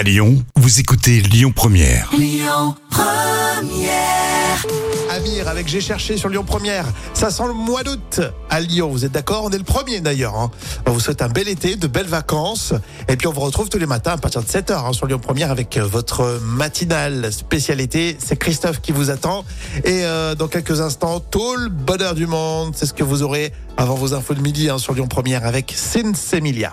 À Lyon, vous écoutez Lyon Première. Amir avec J'ai cherché sur Lyon Première. Ça sent le mois d'août à Lyon. Vous êtes d'accord? On est le premier d'ailleurs. hein. On vous souhaite un bel été, de belles vacances. Et puis on vous retrouve tous les matins à partir de 7h hein, sur Lyon Première avec euh, votre matinale spécialité. C'est Christophe qui vous attend. Et euh, dans quelques instants, tout le bonheur du monde. C'est ce que vous aurez avant vos infos de midi hein, sur Lyon Première avec Emilia.